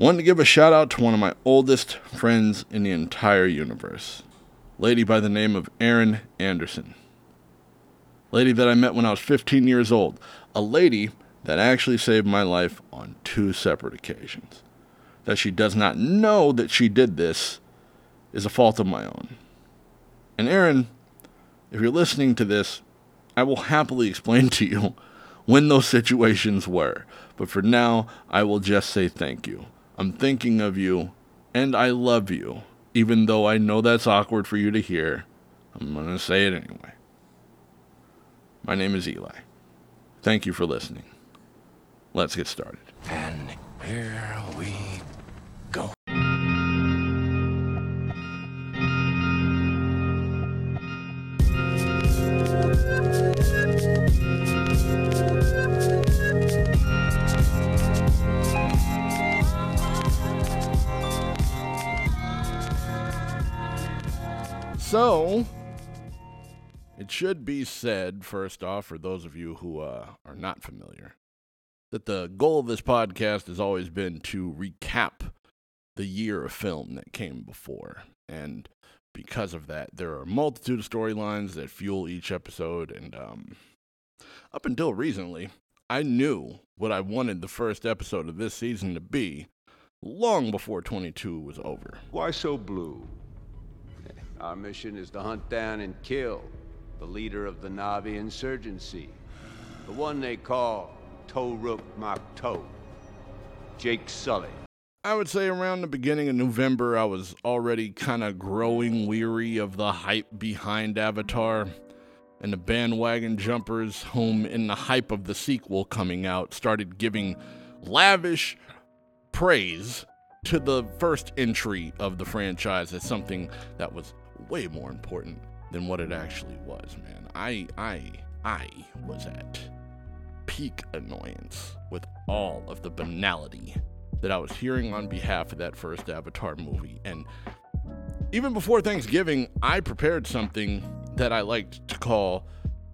Wanted to give a shout out to one of my oldest friends in the entire universe. Lady by the name of Erin Anderson. Lady that I met when I was 15 years old. A lady that actually saved my life on two separate occasions. That she does not know that she did this is a fault of my own. And Erin, if you're listening to this, I will happily explain to you when those situations were. But for now, I will just say thank you. I'm thinking of you, and I love you. Even though I know that's awkward for you to hear, I'm going to say it anyway. My name is Eli. Thank you for listening. Let's get started. And here we So, it should be said, first off, for those of you who uh, are not familiar, that the goal of this podcast has always been to recap the year of film that came before. And because of that, there are a multitude of storylines that fuel each episode. And um, up until recently, I knew what I wanted the first episode of this season to be long before 22 was over. Why so blue? Our mission is to hunt down and kill the leader of the Na'vi insurgency. The one they call Toruk Makto. Jake Sully. I would say around the beginning of November, I was already kind of growing weary of the hype behind Avatar. And the bandwagon jumpers, whom in the hype of the sequel coming out, started giving lavish praise to the first entry of the franchise as something that was way more important than what it actually was, man. I I I was at peak annoyance with all of the banality that I was hearing on behalf of that first Avatar movie. And even before Thanksgiving, I prepared something that I liked to call,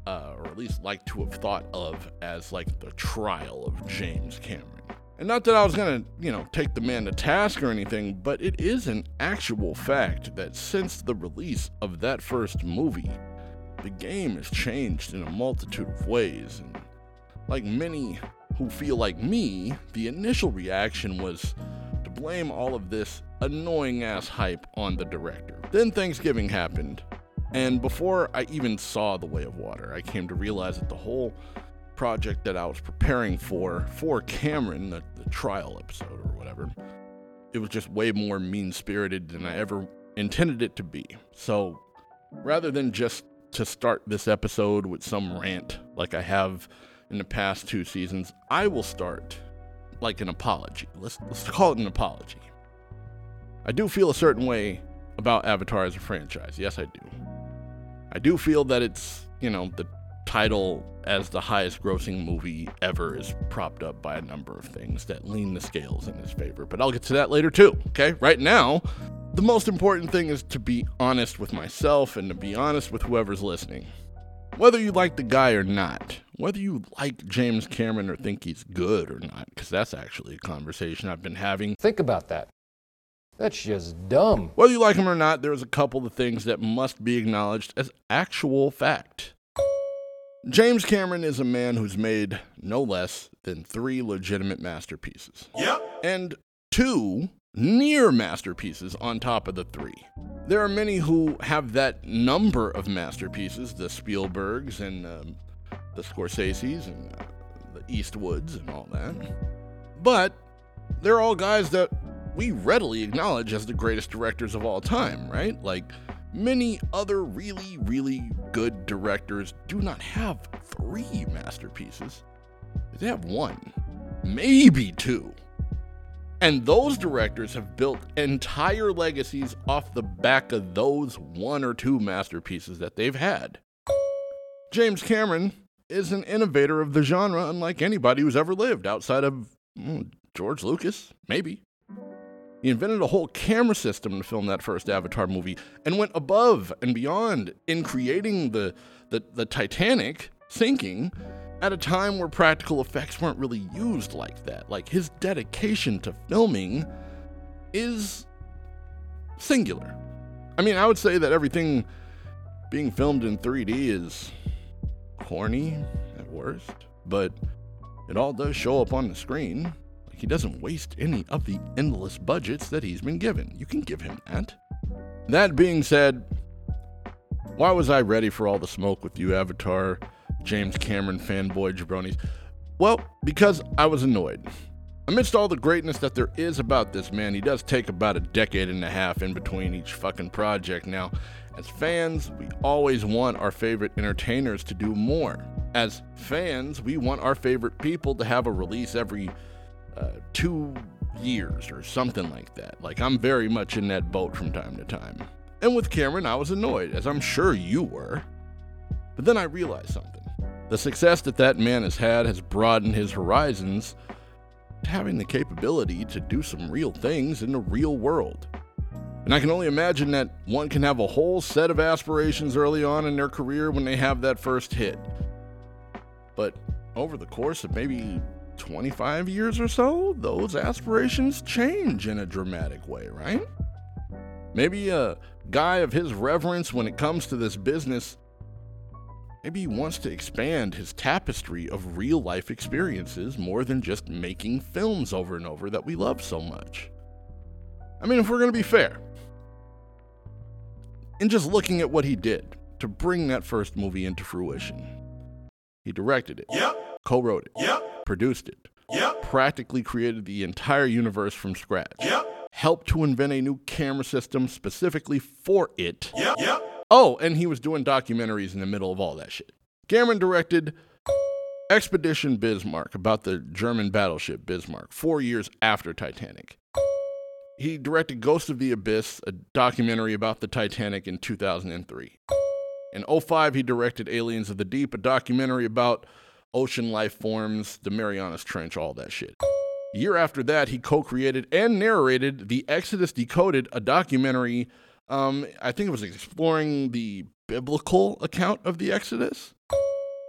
uh, or at least like to have thought of as like the trial of James Cameron. And not that I was going to, you know, take the man to task or anything, but it is an actual fact that since the release of that first movie, the game has changed in a multitude of ways. And like many who feel like me, the initial reaction was to blame all of this annoying ass hype on the director. Then Thanksgiving happened, and before I even saw The Way of Water, I came to realize that the whole project that I was preparing for, for Cameron, the, the trial episode or whatever, it was just way more mean spirited than I ever intended it to be. So rather than just to start this episode with some rant like I have in the past two seasons, I will start like an apology. Let's, let's call it an apology. I do feel a certain way about Avatar as a franchise. Yes, I do. I do feel that it's, you know, the title as the highest grossing movie ever is propped up by a number of things that lean the scales in his favor. But I'll get to that later too, okay? Right now, the most important thing is to be honest with myself and to be honest with whoever's listening. Whether you like the guy or not, whether you like James Cameron or think he's good or not, because that's actually a conversation I've been having. Think about that. That's just dumb. Whether you like him or not, there's a couple of things that must be acknowledged as actual fact. James Cameron is a man who's made no less than three legitimate masterpieces. Yep. And two near masterpieces on top of the three. There are many who have that number of masterpieces the Spielbergs and um, the Scorseses and uh, the Eastwoods and all that. But they're all guys that we readily acknowledge as the greatest directors of all time, right? Like many other really, really good directors do not have three masterpieces, they have one, maybe two. And those directors have built entire legacies off the back of those one or two masterpieces that they've had. James Cameron is an innovator of the genre unlike anybody who's ever lived outside of mm, George Lucas, maybe. He invented a whole camera system to film that first Avatar movie and went above and beyond in creating the, the, the Titanic sinking at a time where practical effects weren't really used like that. Like his dedication to filming is singular. I mean, I would say that everything being filmed in 3D is corny at worst, but it all does show up on the screen. He doesn't waste any of the endless budgets that he's been given. You can give him that. That being said, why was I ready for all the smoke with you, Avatar, James Cameron fanboy jabronis? Well, because I was annoyed. Amidst all the greatness that there is about this man, he does take about a decade and a half in between each fucking project. Now, as fans, we always want our favorite entertainers to do more. As fans, we want our favorite people to have a release every uh, two years or something like that. Like, I'm very much in that boat from time to time. And with Cameron, I was annoyed, as I'm sure you were. But then I realized something. The success that that man has had has broadened his horizons to having the capability to do some real things in the real world. And I can only imagine that one can have a whole set of aspirations early on in their career when they have that first hit. But over the course of maybe 25 years or so, those aspirations change in a dramatic way, right? Maybe a guy of his reverence when it comes to this business, maybe he wants to expand his tapestry of real life experiences more than just making films over and over that we love so much. I mean, if we're going to be fair, in just looking at what he did to bring that first movie into fruition, he directed it, Yep, co wrote it, yep, produced it, yep, practically created the entire universe from scratch, yep, helped to invent a new camera system specifically for it. yep, yep. Oh, and he was doing documentaries in the middle of all that shit. Cameron directed Expedition Bismarck about the German battleship Bismarck four years after Titanic. He directed Ghost of the Abyss, a documentary about the Titanic in 2003. In 05, he directed Aliens of the Deep, a documentary about ocean life forms, the Marianas Trench, all that shit. Year after that, he co created and narrated The Exodus Decoded, a documentary. Um, I think it was exploring the biblical account of the Exodus.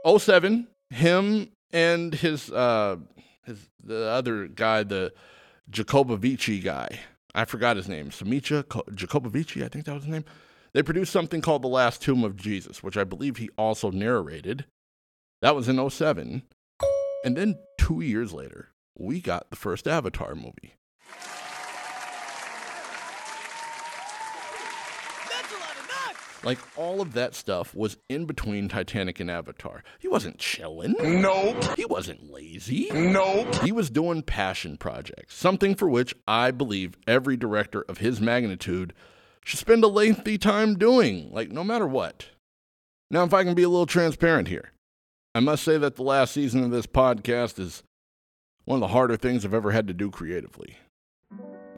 07, him and his, uh, his the other guy, the Jacobovici guy. I forgot his name. Simcha Jacobovici, I think that was his name. They produced something called The Last Tomb of Jesus, which I believe he also narrated. That was in 07. And then two years later, we got the first Avatar movie. Like all of that stuff was in between Titanic and Avatar. He wasn't chilling. Nope, He wasn't lazy. nope. He was doing passion projects, something for which I believe every director of his magnitude should spend a lengthy time doing, like no matter what. Now, if I can be a little transparent here, I must say that the last season of this podcast is one of the harder things I've ever had to do creatively.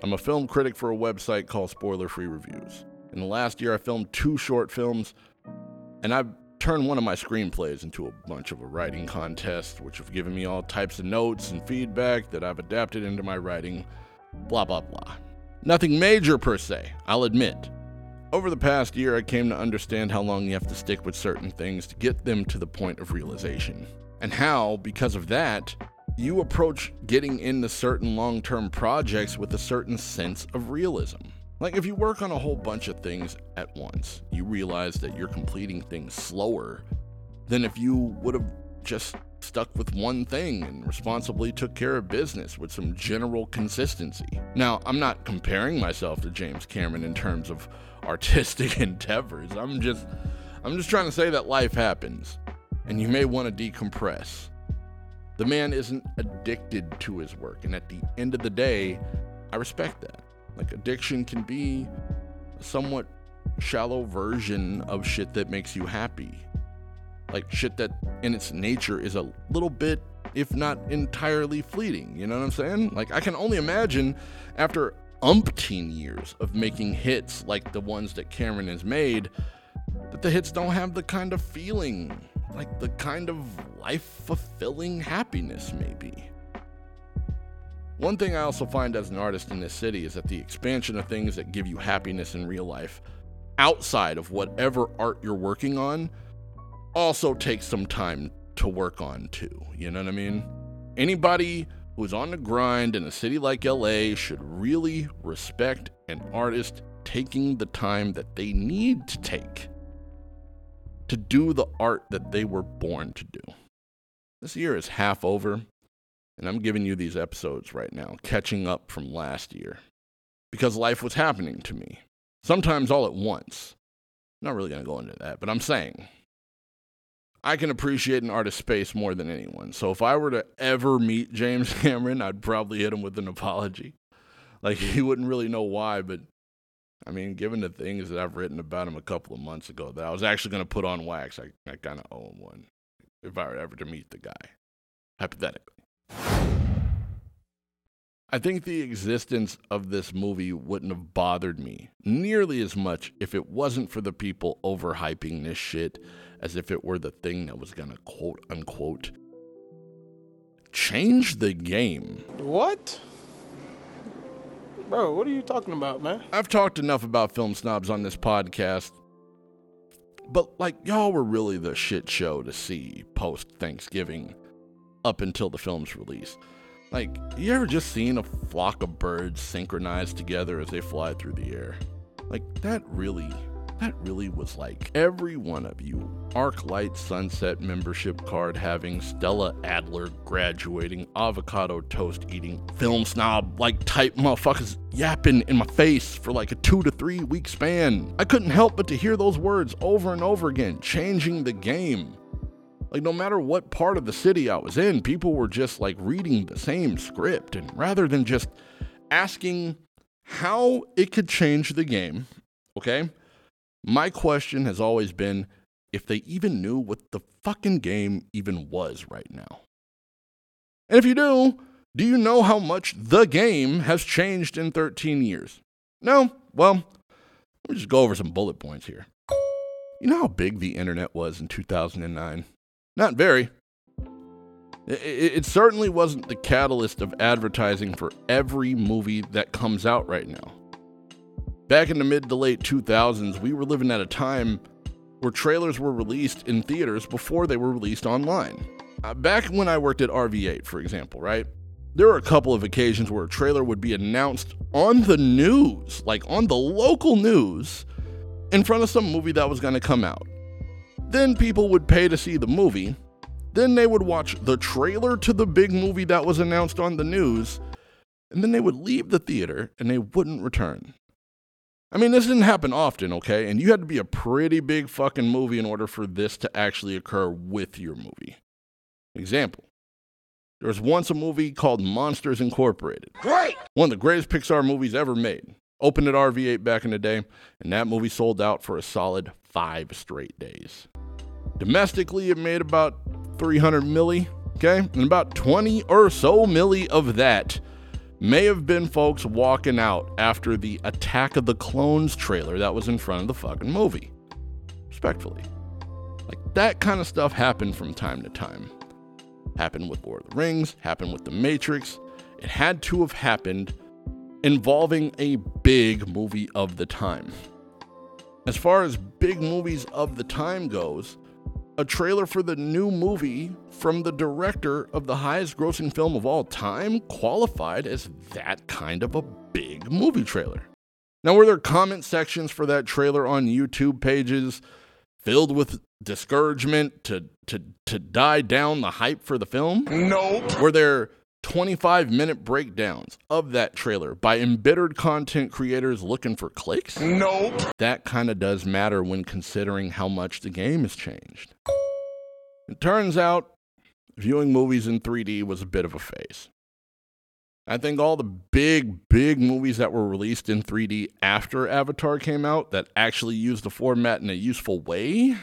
I'm a film critic for a website called Spoiler Free Reviews. In the last year, I filmed two short films, and I've turned one of my screenplays into a bunch of a writing contest, which have given me all types of notes and feedback that I've adapted into my writing, blah, blah, blah. Nothing major per se, I'll admit. Over the past year, I came to understand how long you have to stick with certain things to get them to the point of realization. And how, because of that, you approach getting into certain long term projects with a certain sense of realism. Like, if you work on a whole bunch of things at once, you realize that you're completing things slower than if you would have just stuck with one thing and responsibly took care of business with some general consistency. Now, I'm not comparing myself to James Cameron in terms of artistic endeavors. I'm just I'm just trying to say that life happens and you may want to decompress. The man isn't addicted to his work, and at the end of the day, I respect that. Like addiction can be a somewhat shallow version of shit that makes you happy. Like shit that in its nature is a little bit, if not entirely fleeting. You know what I'm saying? Like I can only imagine after umpteen years of making hits like the ones that Cameron has made, that the hits don't have the kind of feeling, like the kind of life fulfilling happiness, maybe. One thing I also find as an artist in this city is that the expansion of things that give you happiness in real life, outside of whatever art you're working on, also takes some time to work on too. You know what I mean? Anybody who's on the grind in a city like LA should really respect an artist taking the time that they need to take to do the art that they were born to do. This year is half over, and I'm giving you these episodes right now, catching up from last year, because life was happening to me, sometimes all at once. I'm not really going to go into that, but I'm saying I can appreciate an artist's space more than anyone. So if I were to ever meet James Cameron, I'd probably hit him with an apology. Like he wouldn't really know why, but I mean, given the things that I've written about him a couple of months ago that I was actually going to put on wax, I, I kind of owe him one if I were ever to meet the guy, hypothetically. I think the existence of this movie wouldn't have bothered me nearly as much if it wasn't for the people overhyping this shit as if it were the thing that was gonna quote unquote change the game. What? Bro, what are you talking about, man? I've talked enough about film snobs on this podcast, but like, y'all were really the shit show to see post Thanksgiving up until the film's release. Like, you ever just seen a flock of birds synchronized together as they fly through the air? Like, that really, that really was like every one of you Arclight Sunset membership card having, Stella Adler graduating, avocado toast eating, film snob like type motherfuckers yapping in my face for like a two to three week span. I couldn't help but to hear those words over and over again, changing the game. Like, no matter what part of the city I was in, people were just like reading the same script. And rather than just asking how it could change the game, okay, my question has always been if they even knew what the fucking game even was right now. And if you do, do you know how much the game has changed in 13 years? No? Well, let me just go over some bullet points here. You know how big the internet was in 2009? Not very. It, certainly wasn't the catalyst of advertising for every movie that comes out right now. Back in the mid to late 2000s, we were living at a time where trailers were released in theaters before they were released online. Uh, back when I worked at RV8, for example, right? There were a couple of occasions where a trailer would be announced on the news, like on the local news, in front of some movie that was going to come out. Then people would pay to see the movie. Then they would watch the trailer to the big movie that was announced on the news. And then they would leave the theater and they wouldn't return. I mean, this didn't happen often, okay? And you had to be a pretty big fucking movie in order for this to actually occur with your movie. Example there was once a movie called Monsters Incorporated. Great! One of the greatest Pixar movies ever made. Opened at RV8 back in the day, and that movie sold out for a solid five straight days. Domestically, it made about 300 milli, okay? And about 20 or so milli of that may have been folks walking out after the Attack of the Clones trailer that was in front of the fucking movie. Respectfully. Like, that kind of stuff happened from time to time. Happened with Lord of the Rings, happened with The Matrix. It had to have happened involving a big movie of the time. As far as big movies of the time goes, a trailer for the new movie from the director of the highest grossing film of all time qualified as that kind of a big movie trailer. Now, were there comment sections for that trailer on YouTube pages filled with discouragement to, to, to die down the hype for the film? Nope. Were there 25 minute breakdowns of that trailer by embittered content creators looking for clicks? Nope. That kind of does matter when considering how much the game has changed. It turns out viewing movies in 3D was a bit of a phase. I think all the big, big movies that were released in 3D after Avatar came out that actually used the format in a useful way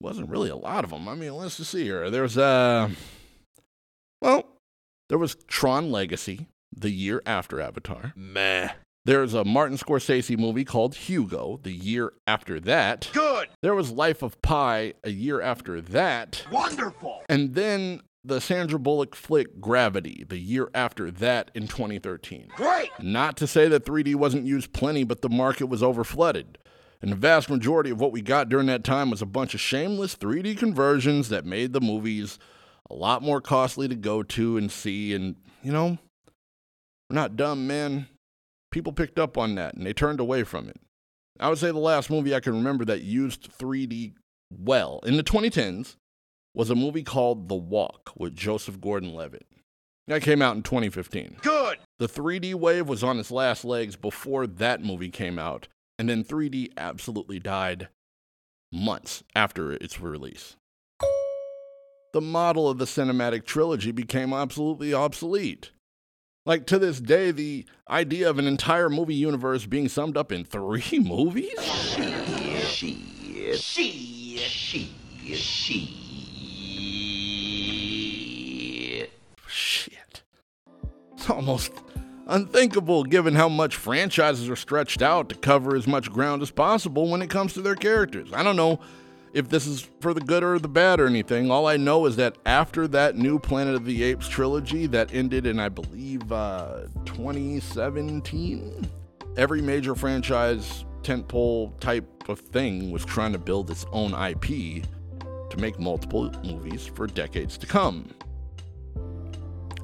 wasn't really a lot of them. I mean, let's just see here. There's, uh, well, there was Tron Legacy the year after Avatar. Meh. There's a Martin Scorsese movie called Hugo the year after that. Good. There was Life of Pi a year after that. Wonderful. And then the Sandra Bullock flick Gravity the year after that in 2013. Great. Not to say that 3D wasn't used plenty, but the market was overflooded. And the vast majority of what we got during that time was a bunch of shameless 3D conversions that made the movies a lot more costly to go to and see. And, you know, we're not dumb, man. People picked up on that and they turned away from it. I would say the last movie I can remember that used 3D well in the 2010s was a movie called The Walk with Joseph Gordon Levitt. That came out in 2015. Good. The 3D wave was on its last legs before that movie came out, and then 3D absolutely died months after its release. The model of the cinematic trilogy became absolutely obsolete. Like to this day, the idea of an entire movie universe being summed up in three movies? She, she, she, she, she. Shit. It's almost unthinkable given how much franchises are stretched out to cover as much ground as possible when it comes to their characters. I don't know if this is for the good or the bad or anything. All I know is that after that new Planet of the Apes trilogy that ended in, I believe, uh, 2017, every major franchise tentpole type of thing was trying to build its own IP to make multiple movies for decades to come.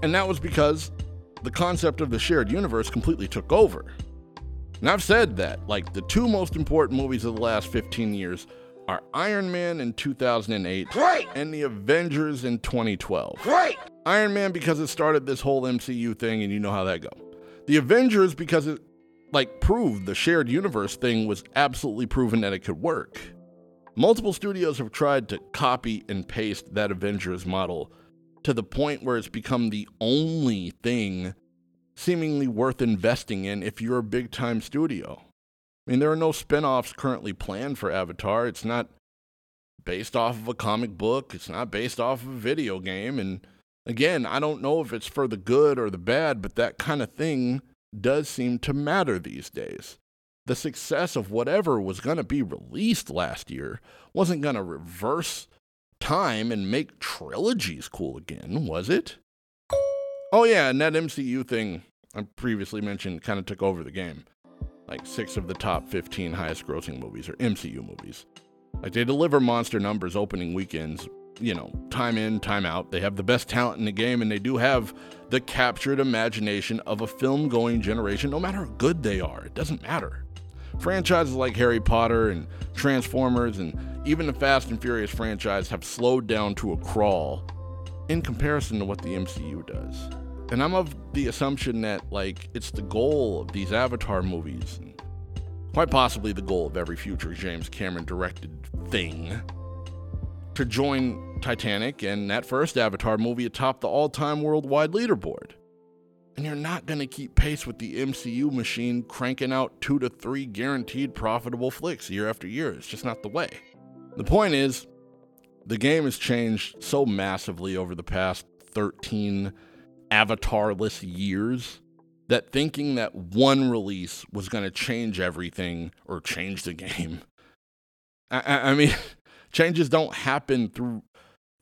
And that was because the concept of the shared universe completely took over. And I've said that, like, the two most important movies of the last 15 years are Iron Man in 2008 Great. and The Avengers in 2012. Great. Iron Man because it started this whole MCU thing and you know how that go. The Avengers because it like proved the shared universe thing was absolutely proven that it could work. Multiple studios have tried to copy and paste that Avengers model to the point where it's become the only thing seemingly worth investing in if you're a big time studio. I mean, there are no spin offs currently planned for Avatar. It's not based off of a comic book, it's not based off of a video game. And again, I don't know if it's for the good or the bad, but that kind of thing does seem to matter these days. The success of whatever was going to be released last year wasn't going to reverse time and make trilogies cool again, was it? Oh, yeah, and that MCU thing I previously mentioned kind of took over the game. Like six of the top 15 highest grossing movies are MCU movies. Like they deliver monster numbers opening weekends, you know, time in, time out. They have the best talent in the game and they do have the captured imagination of a film going generation, no matter how good they are. It doesn't matter. Franchises like Harry Potter and Transformers and even the Fast and Furious franchise have slowed down to a crawl in comparison to what the MCU does. And I'm of the assumption that, like, it's the goal of these Avatar movies, and quite possibly the goal of every future James Cameron directed thing, to join Titanic and that first Avatar movie atop the all time worldwide leaderboard. And you're not going to keep pace with the MCU machine cranking out two to three guaranteed profitable flicks year after year. It's just not the way. The point is, the game has changed so massively over the past 13 avatarless years that thinking that one release was going to change everything or change the game. I, I, mean, changes don't happen through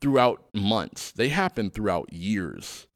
throughout months. They happen throughout years.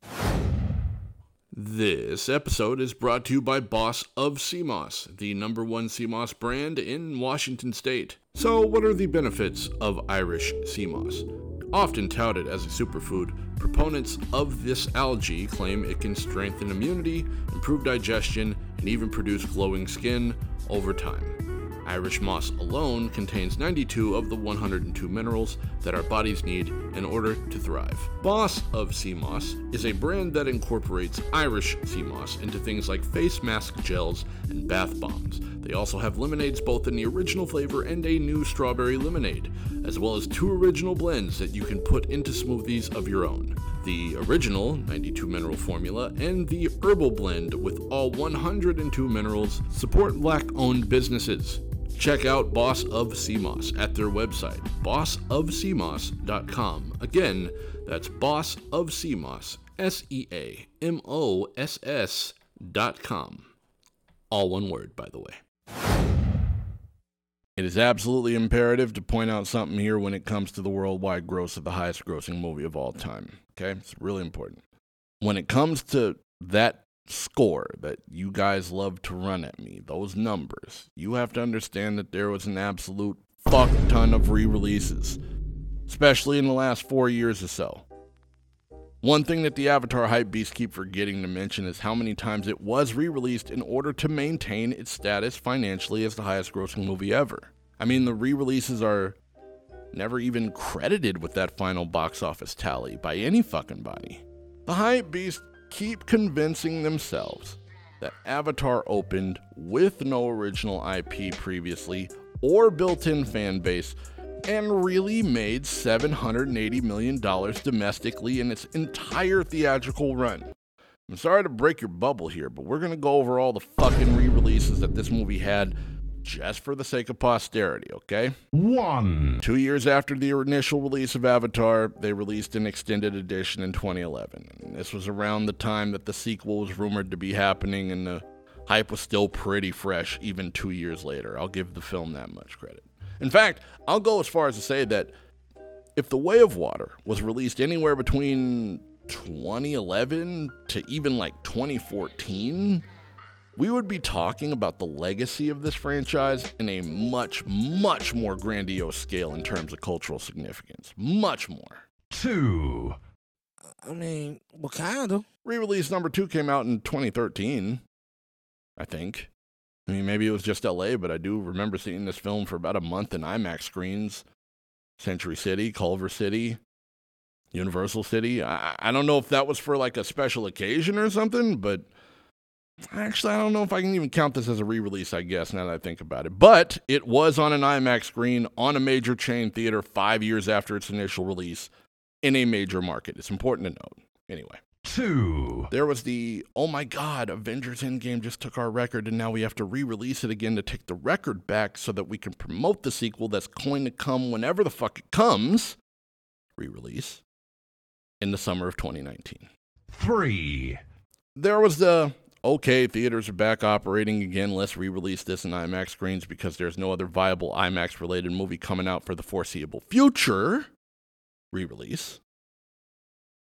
This episode is brought to you by Boss of Sea Moss, the number one sea moss brand in Washington state. So, what are the benefits of Irish sea moss? Often touted as a superfood, proponents of this algae claim it can strengthen immunity, improve digestion, and even produce glowing skin over time. Irish moss alone contains 92 of the 102 minerals that our bodies need in order to thrive. Boss of Sea Moss is a brand that incorporates Irish sea moss into things like face mask gels and bath bombs. They also have lemonades both in the original flavor and a new strawberry lemonade, as well as two original blends that you can put into smoothies of your own. The original 92 mineral formula and the herbal blend with all 102 minerals support black owned businesses. Check out Boss of Sea Moss at their website, bossofseamoss.com. Again, that's Boss of Sea Moss, S E A M O S S dot com. All one word, by the way. It is absolutely imperative to point out something here when it comes to the worldwide gross of the highest grossing movie of all time. Okay? It's really important. When it comes to that score that you guys love to run at me, those numbers, you have to understand that there was an absolute fuck ton of re releases, especially in the last four years or so. One thing that the Avatar hype beasts keep forgetting to mention is how many times it was re released in order to maintain its status financially as the highest grossing movie ever. I mean, the re releases are never even credited with that final box office tally by any fucking body. The hype beasts keep convincing themselves that Avatar opened with no original IP previously or built in fan base and really made $780 million domestically in its entire theatrical run. I'm sorry to break your bubble here, but we're going to go over all the fucking re releases that this movie had just for the sake of posterity, okay? One. Two years after the initial release of Avatar, they released an extended edition in 2011. And this was around the time that the sequel was rumored to be happening, and the hype was still pretty fresh even two years later. I'll give the film that much credit. In fact, I'll go as far as to say that if The Way of Water was released anywhere between 2011 to even like 2014, we would be talking about the legacy of this franchise in a much, much more grandiose scale in terms of cultural significance. Much more. Two. I mean, what kind of. Re release number two came out in 2013, I think. I mean, maybe it was just LA, but I do remember seeing this film for about a month in IMAX screens. Century City, Culver City, Universal City. I, I don't know if that was for like a special occasion or something, but Actually, I don't know if I can even count this as a re release, I guess, now that I think about it. But it was on an IMAX screen on a major chain theater five years after its initial release in a major market. It's important to note. Anyway, Two. there was the oh my god, Avengers Endgame just took our record and now we have to re release it again to take the record back so that we can promote the sequel that's going to come whenever the fuck it comes. Re release in the summer of 2019 Three. there was the okay, theaters are back operating again. Let's re release this in IMAX screens because there's no other viable IMAX related movie coming out for the foreseeable future. Re release.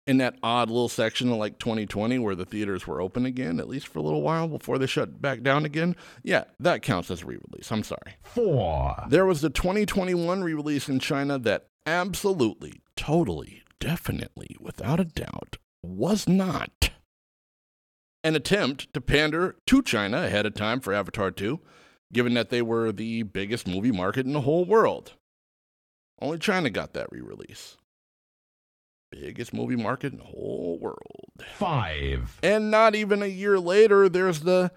In that odd little section of like 2020 where the theaters were open again, at least for a little while before they shut back down again. Yeah, that counts as a re release. I'm sorry. Four. There was the 2021 re release in China that absolutely, totally, definitely, without a doubt, was not an attempt to pander to China ahead of time for Avatar 2, given that they were the biggest movie market in the whole world. Only China got that re release. Biggest movie market in the whole world. Five. And not even a year later, there's the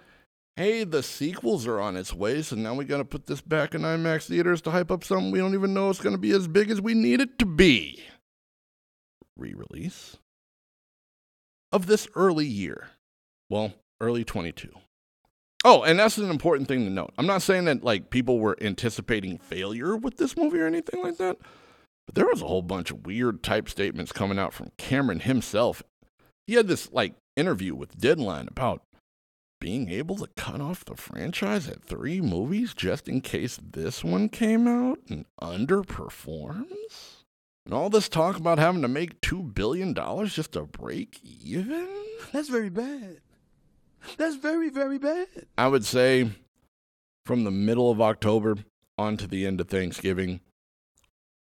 hey, the sequels are on its way, so now we got to put this back in IMAX theaters to hype up something we don't even know it's going to be as big as we need it to be. Re release of this early year. Well, early 22. Oh, and that's an important thing to note. I'm not saying that like people were anticipating failure with this movie or anything like that, but there was a whole bunch of weird type statements coming out from Cameron himself. He had this like interview with Deadline about being able to cut off the franchise at three movies just in case this one came out and underperforms? And all this talk about having to make $2 billion just to break even? That's very bad. That's very, very bad. I would say from the middle of October on to the end of Thanksgiving,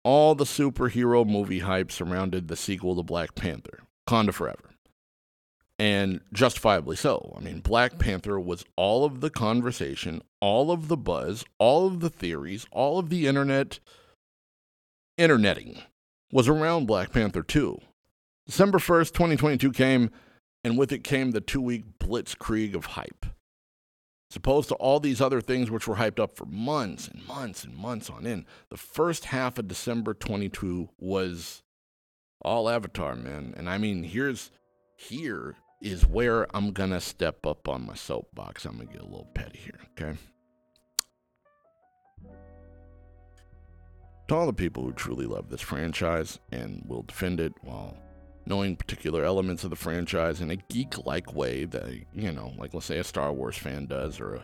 all the superhero movie hype surrounded the sequel to Black Panther, Wakanda Forever. And justifiably so. I mean, Black Panther was all of the conversation, all of the buzz, all of the theories, all of the internet interneting was around Black Panther 2. December 1st, 2022 came, and with it came the two week blitzkrieg of hype. As opposed to all these other things which were hyped up for months and months and months on end, the first half of December 22 was all Avatar, man. And I mean, here's here is where I'm gonna step up on my soapbox. I'm gonna get a little petty here, okay? To all the people who truly love this franchise and will defend it while knowing particular elements of the franchise in a geek like way that, you know, like let's say a Star Wars fan does or a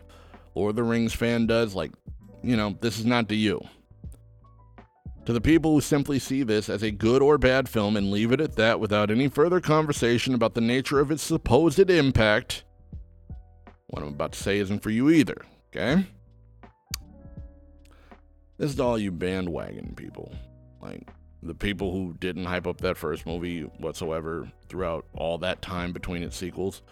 Lord of the Rings fan does, like, you know, this is not to you. To the people who simply see this as a good or bad film and leave it at that without any further conversation about the nature of its supposed impact, What I'm about to say isn't for you either, okay? This is all you bandwagon people. Like, the people who didn't hype up that first movie whatsoever throughout all that time between its sequels.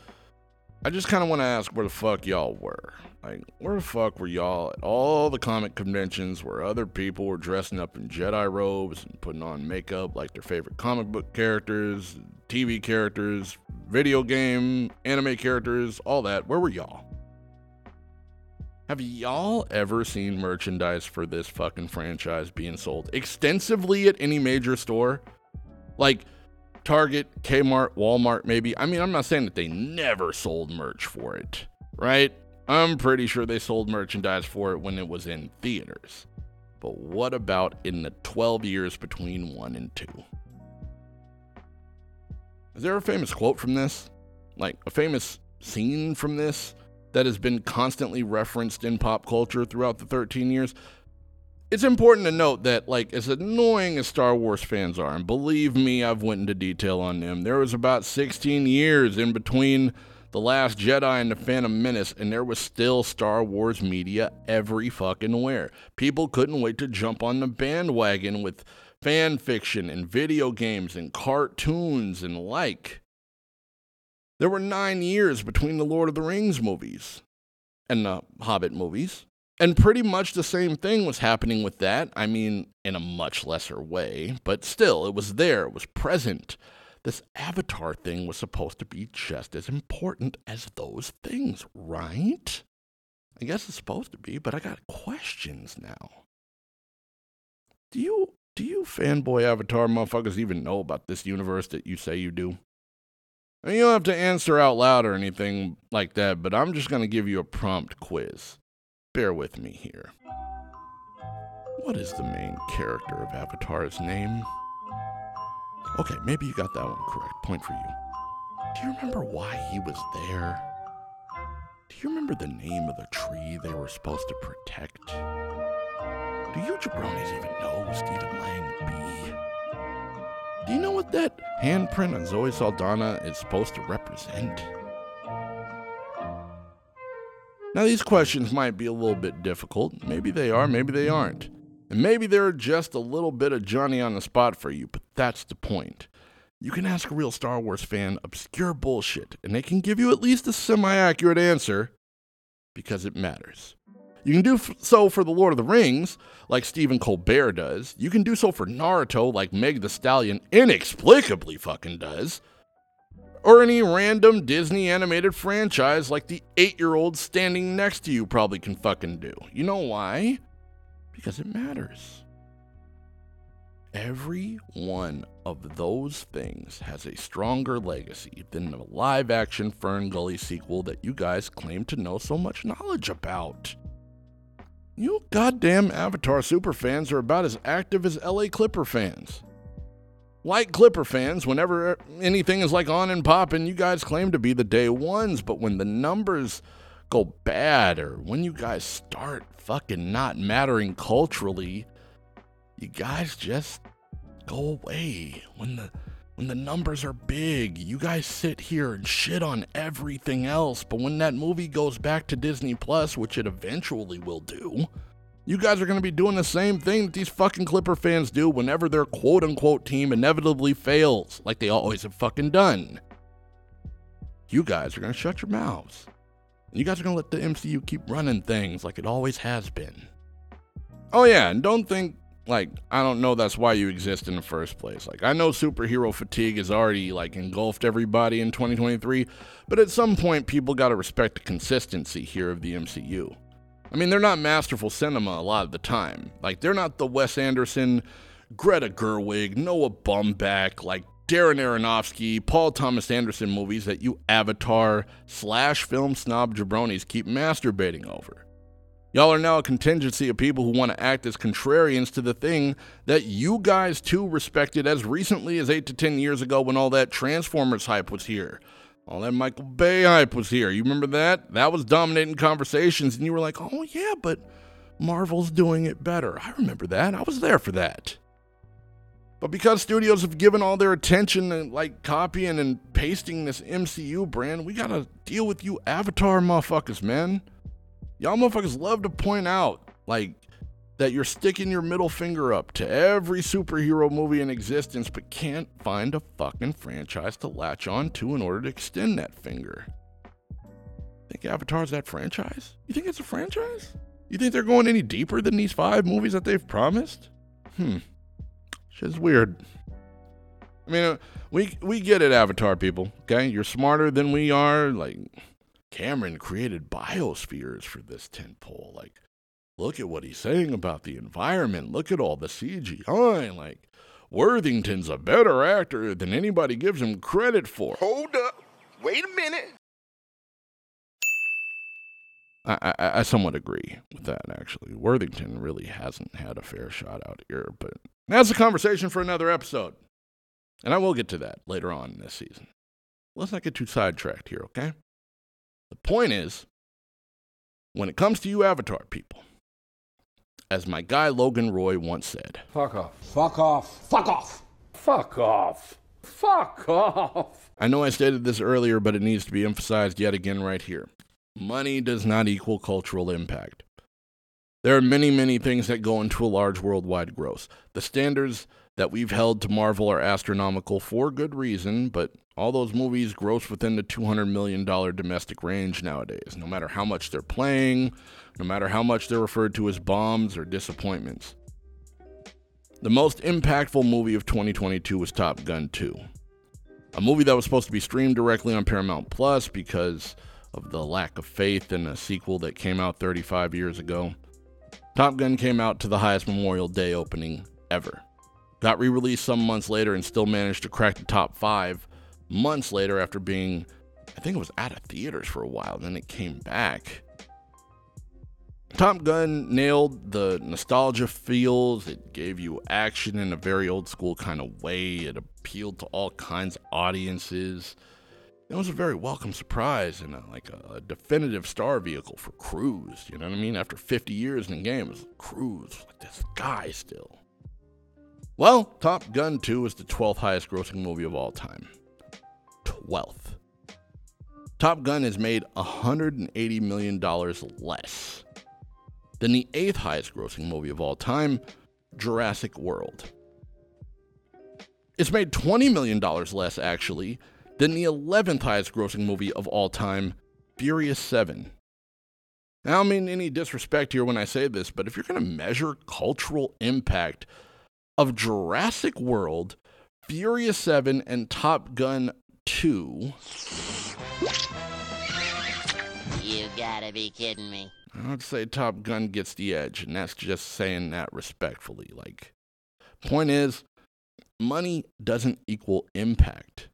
I just kind of want to ask where the fuck y'all were. Like, where the fuck were y'all at all the comic conventions where other people were dressing up in Jedi robes and putting on makeup like their favorite comic book characters, TV characters, video game, anime characters, all that? Where were y'all? Have y'all ever seen merchandise for this fucking franchise being sold extensively at any major store? Like Target, Kmart, Walmart, maybe. I mean, I'm not saying that they never sold merch for it, right? I'm pretty sure they sold merchandise for it when it was in theaters. But what about in the 12 years between 1 and 2? Is there a famous quote from this? Like a famous scene from this? That has been constantly referenced in pop culture throughout the 13 years. It's important to note that, like, as annoying as Star Wars fans are, and believe me, I've went into detail on them, there was about 16 years in between The Last Jedi and The Phantom Menace, and there was still Star Wars media every fucking where. People couldn't wait to jump on the bandwagon with fan fiction and video games and cartoons and like. There were nine years between the Lord of the Rings movies and the Hobbit movies. And pretty much the same thing was happening with that. I mean, in a much lesser way, but still, it was there, it was present. This Avatar thing was supposed to be just as important as those things, right? I guess it's supposed to be, but I got questions now. Do you do you fanboy Avatar motherfuckers even know about this universe that you say you do? You don't have to answer out loud or anything like that, but I'm just going to give you a prompt quiz. Bear with me here. What is the main character of Avatar's name? Okay, maybe you got that one correct. Point for you. Do you remember why he was there? Do you remember the name of the tree they were supposed to protect? Do you jabronis even know Stephen Lang be? Do you know what that handprint on Zoe Saldana is supposed to represent? Now, these questions might be a little bit difficult. Maybe they are, maybe they aren't. And maybe they're just a little bit of Johnny on the spot for you, but that's the point. You can ask a real Star Wars fan obscure bullshit, and they can give you at least a semi accurate answer because it matters. You can do so for The Lord of the Rings, like Stephen Colbert does. You can do so for Naruto, like Meg the Stallion inexplicably fucking does. Or any random Disney animated franchise like the eight year old standing next to you probably can fucking do. You know why? Because it matters. Every one of those things has a stronger legacy than the live action FernGully sequel that you guys claim to know so much knowledge about. You goddamn Avatar super fans are about as active as LA Clipper fans. Like Clipper fans, whenever anything is like on and popping, you guys claim to be the day ones, but when the numbers go bad or when you guys start fucking not mattering culturally, you guys just go away. When the when the numbers are big, you guys sit here and shit on everything else, but when that movie goes back to Disney Plus, which it eventually will do, you guys are going to be doing the same thing that these fucking Clipper fans do whenever their quote unquote team inevitably fails, like they always have fucking done. You guys are going to shut your mouths. You guys are going to let the MCU keep running things like it always has been. Oh, yeah, and don't think like I don't know that's why you exist in the first place. Like I know superhero fatigue has already like engulfed everybody in 2023, but at some point people got to respect the consistency here of the MCU. I mean, they're not masterful cinema a lot of the time. Like they're not the Wes Anderson, Greta Gerwig, Noah Baumbach, like Darren Aronofsky, Paul Thomas Anderson movies that you Avatar slash film snob jabronis keep masturbating over. Y'all are now a contingency of people who want to act as contrarians to the thing that you guys too respected as recently as 8 to 10 years ago when all that Transformers hype was here. All that Michael Bay hype was here. You remember that? That was dominating conversations, and you were like, oh, yeah, but Marvel's doing it better. I remember that. I was there for that. But because studios have given all their attention to like copying and pasting this MCU brand, we gotta deal with you Avatar motherfuckers, man. Y'all motherfuckers love to point out, like, that you're sticking your middle finger up to every superhero movie in existence, but can't find a fucking franchise to latch on to in order to extend that finger. Think Avatar's that franchise? You think it's a franchise? You think they're going any deeper than these five movies that they've promised? Hmm. Shit's weird. I mean, uh, we we get it, Avatar people. Okay, you're smarter than we are. Like Cameron created biospheres for this tentpole. Like, look at what he's saying about the environment. Look at all the CGI. Like, Worthington's a better actor than anybody gives him credit for. Hold up. Wait a minute. I, I, I somewhat agree with that, actually. Worthington really hasn't had a fair shot out here, but that's a conversation for another episode. And I will get to that later on in this season. Let's not get too sidetracked here, okay? The point is, when it comes to you Avatar people, as my guy Logan Roy once said, Fuck off. Fuck off. Fuck off. Fuck off. Fuck off. I know I stated this earlier, but it needs to be emphasized yet again right here. Money does not equal cultural impact. There are many, many things that go into a large worldwide gross. The standards that we've held to Marvel are astronomical for good reason, but all those movies gross within the $200 million domestic range nowadays, no matter how much they're playing, no matter how much they're referred to as bombs or disappointments. The most impactful movie of 2022 was Top Gun 2 a movie that was supposed to be streamed directly on Paramount Plus because of the lack of faith in a sequel that came out 35 years ago. Top Gun came out to the highest Memorial Day opening ever. Got re released some months later and still managed to crack the top five months later after being, I think it was out of theaters for a while, then it came back. Top Gun nailed the nostalgia feels. It gave you action in a very old school kind of way. It appealed to all kinds of audiences. It was a very welcome surprise and a, like a, a definitive star vehicle for Cruise. You know what I mean? After 50 years in the game, Cruise, like this guy still. Well, Top Gun 2 is the 12th highest grossing movie of all time. 12th. Top Gun has made $180 million less than the eighth highest grossing movie of all time, Jurassic World. It's made $20 million less, actually, than the 11th highest grossing movie of all time, Furious 7. I don't mean any disrespect here when I say this, but if you're going to measure cultural impact of Jurassic World, Furious 7, and Top Gun 2, You gotta be kidding me. I'd say Top Gun gets the edge, and that's just saying that respectfully. Like, point is, money doesn't equal impact.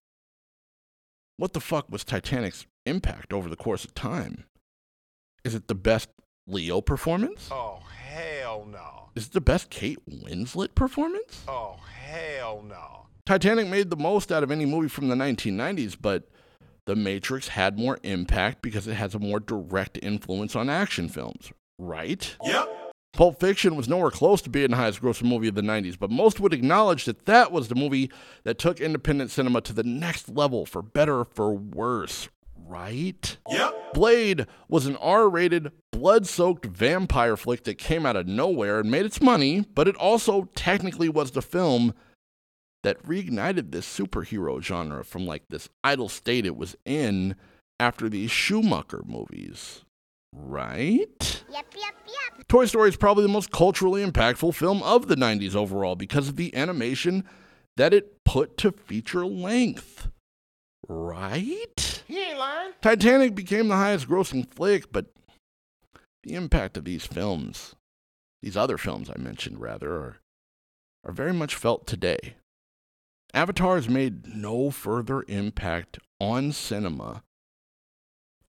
What the fuck was Titanic's impact over the course of time? Is it the best Leo performance? Oh, hell no. Is it the best Kate Winslet performance? Oh, hell no. Titanic made the most out of any movie from the 1990s, but The Matrix had more impact because it has a more direct influence on action films, right? Yep. Pulp Fiction was nowhere close to being the highest grossing movie of the 90s, but most would acknowledge that that was the movie that took independent cinema to the next level, for better or for worse, right? Yep. Blade was an R rated, blood soaked vampire flick that came out of nowhere and made its money, but it also technically was the film that reignited this superhero genre from like this idle state it was in after these Schumacher movies. Right? Yep, yep, yep. Toy Story is probably the most culturally impactful film of the 90s overall because of the animation that it put to feature length. Right? He ain't lying. Titanic became the highest grossing flick, but the impact of these films, these other films I mentioned rather, are, are very much felt today. Avatar has made no further impact on cinema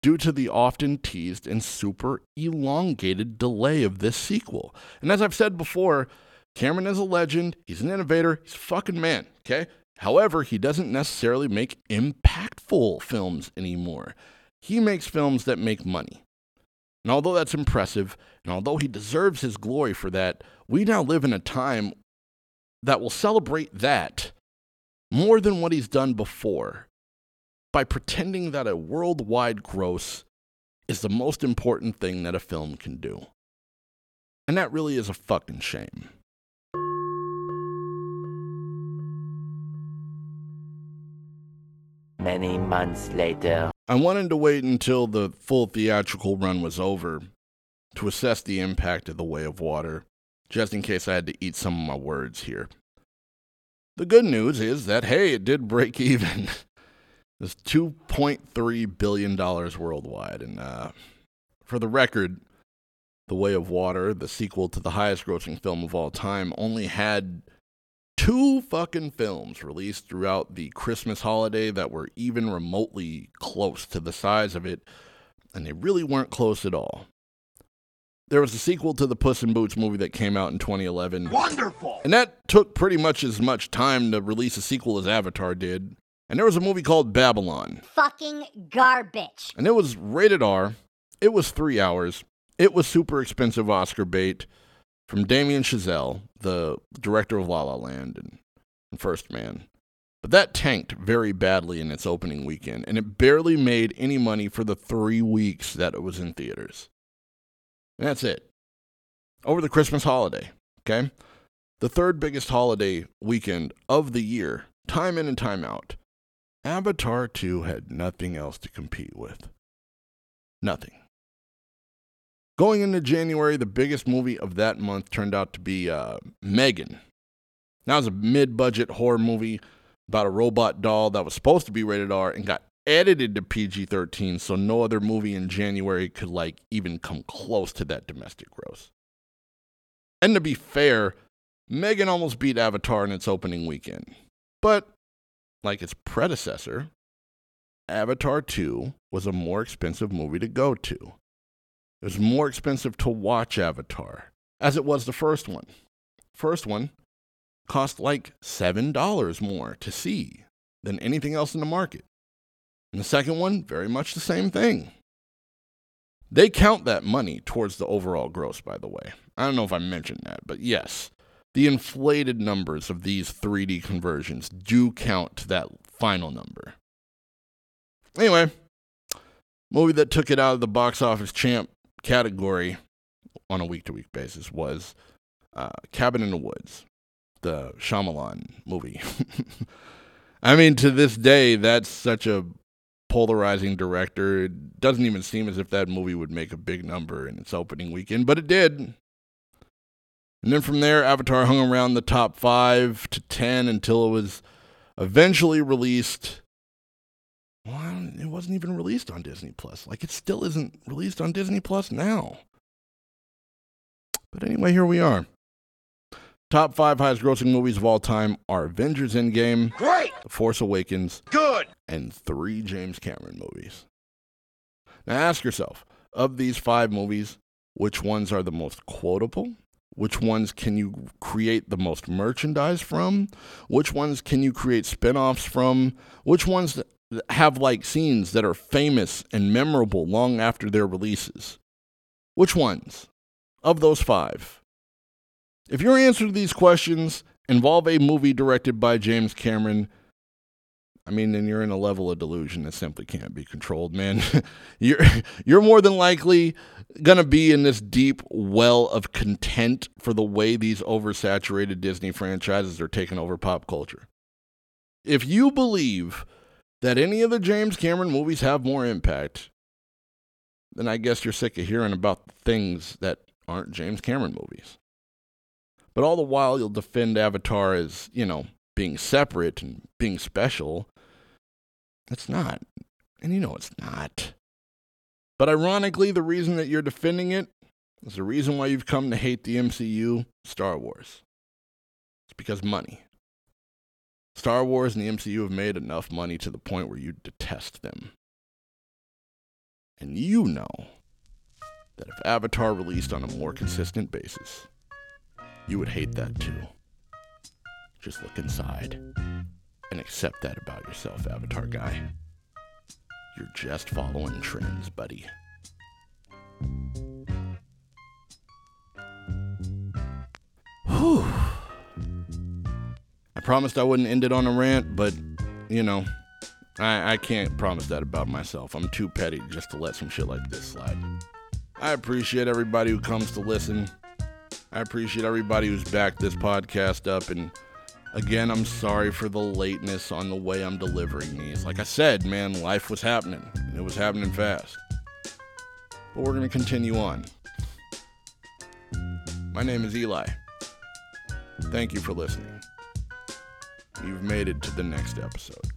due to the often teased and super elongated delay of this sequel. And as I've said before, Cameron is a legend, he's an innovator, he's a fucking man, okay? However, he doesn't necessarily make impactful films anymore. He makes films that make money. And although that's impressive, and although he deserves his glory for that, we now live in a time that will celebrate that more than what he's done before by pretending that a worldwide gross is the most important thing that a film can do. And that really is a fucking shame. Many months later. I wanted to wait until the full theatrical run was over to assess the impact of The Way of Water, just in case I had to eat some of my words here. The good news is that, hey, it did break even. It's $2.3 billion worldwide. And uh, for the record, The Way of Water, the sequel to the highest grossing film of all time, only had two fucking films released throughout the Christmas holiday that were even remotely close to the size of it, and they really weren't close at all. There was a sequel to the Puss in Boots movie that came out in 2011. Wonderful! And that took pretty much as much time to release a sequel as Avatar did. And there was a movie called Babylon. Fucking garbage. And it was rated R. It was three hours. It was super expensive Oscar bait from Damien Chazelle, the director of La La Land and, and First Man. But that tanked very badly in its opening weekend, and it barely made any money for the three weeks that it was in theaters. And that's it. Over the Christmas holiday, okay? The third biggest holiday weekend of the year, time in and time out. Avatar 2 had nothing else to compete with. Nothing. Going into January, the biggest movie of that month turned out to be uh, Megan. That was a mid budget horror movie about a robot doll that was supposed to be rated R and got edited to PG 13, so no other movie in January could, like, even come close to that domestic gross. And to be fair, Megan almost beat Avatar in its opening weekend. But like its predecessor, Avatar 2 was a more expensive movie to go to. It was more expensive to watch Avatar, as it was the first one. First one cost like $7 more to see than anything else in the market. And the second one, very much the same thing. They count that money towards the overall gross, by the way. I don't know if I mentioned that, but yes, the inflated numbers of these 3D conversions do count to that final number. Anyway, movie that took it out of the box office champ category on a week to week basis was uh, Cabin in the Woods, the Shyamalan movie. I mean, to this day, that's such a polarizing director. It doesn't even seem as if that movie would make a big number in its opening weekend, but it did. And then from there, Avatar hung around the top five to 10 until it was eventually released. Well, it wasn't even released on Disney Plus. Like, it still isn't released on Disney Plus now. But anyway, here we are. Top five highest grossing movies of all time are Avengers Endgame, Great! The Force Awakens, Good! And three James Cameron movies. Now ask yourself of these five movies, which ones are the most quotable? Which ones can you create the most merchandise from? Which ones can you create spin offs from? Which ones have like scenes that are famous and memorable long after their releases? Which ones of those five? If your answer to these questions involve a movie directed by James Cameron, I mean, then you're in a level of delusion that simply can't be controlled, man. you're you're more than likely gonna be in this deep well of content for the way these oversaturated Disney franchises are taking over pop culture. If you believe that any of the James Cameron movies have more impact, then I guess you're sick of hearing about things that aren't James Cameron movies. But all the while, you'll defend Avatar as, you know, being separate and being special. It's not. And you know it's not. But ironically, the reason that you're defending it is the reason why you've come to hate the MCU, Star Wars. It's because money. Star Wars and the MCU have made enough money to the point where you detest them. And you know that if Avatar released on a more consistent basis, you would hate that too. Just look inside and accept that about yourself, Avatar guy. You're just following trends, buddy. Whew. I promised I wouldn't end it on a rant, but, you know, I, I can't promise that about myself. I'm too petty just to let some shit like this slide. I appreciate everybody who comes to listen. I appreciate everybody who's backed this podcast up. And again, I'm sorry for the lateness on the way I'm delivering these. Like I said, man, life was happening. It was happening fast. But we're going to continue on. My name is Eli. Thank you for listening. You've made it to the next episode.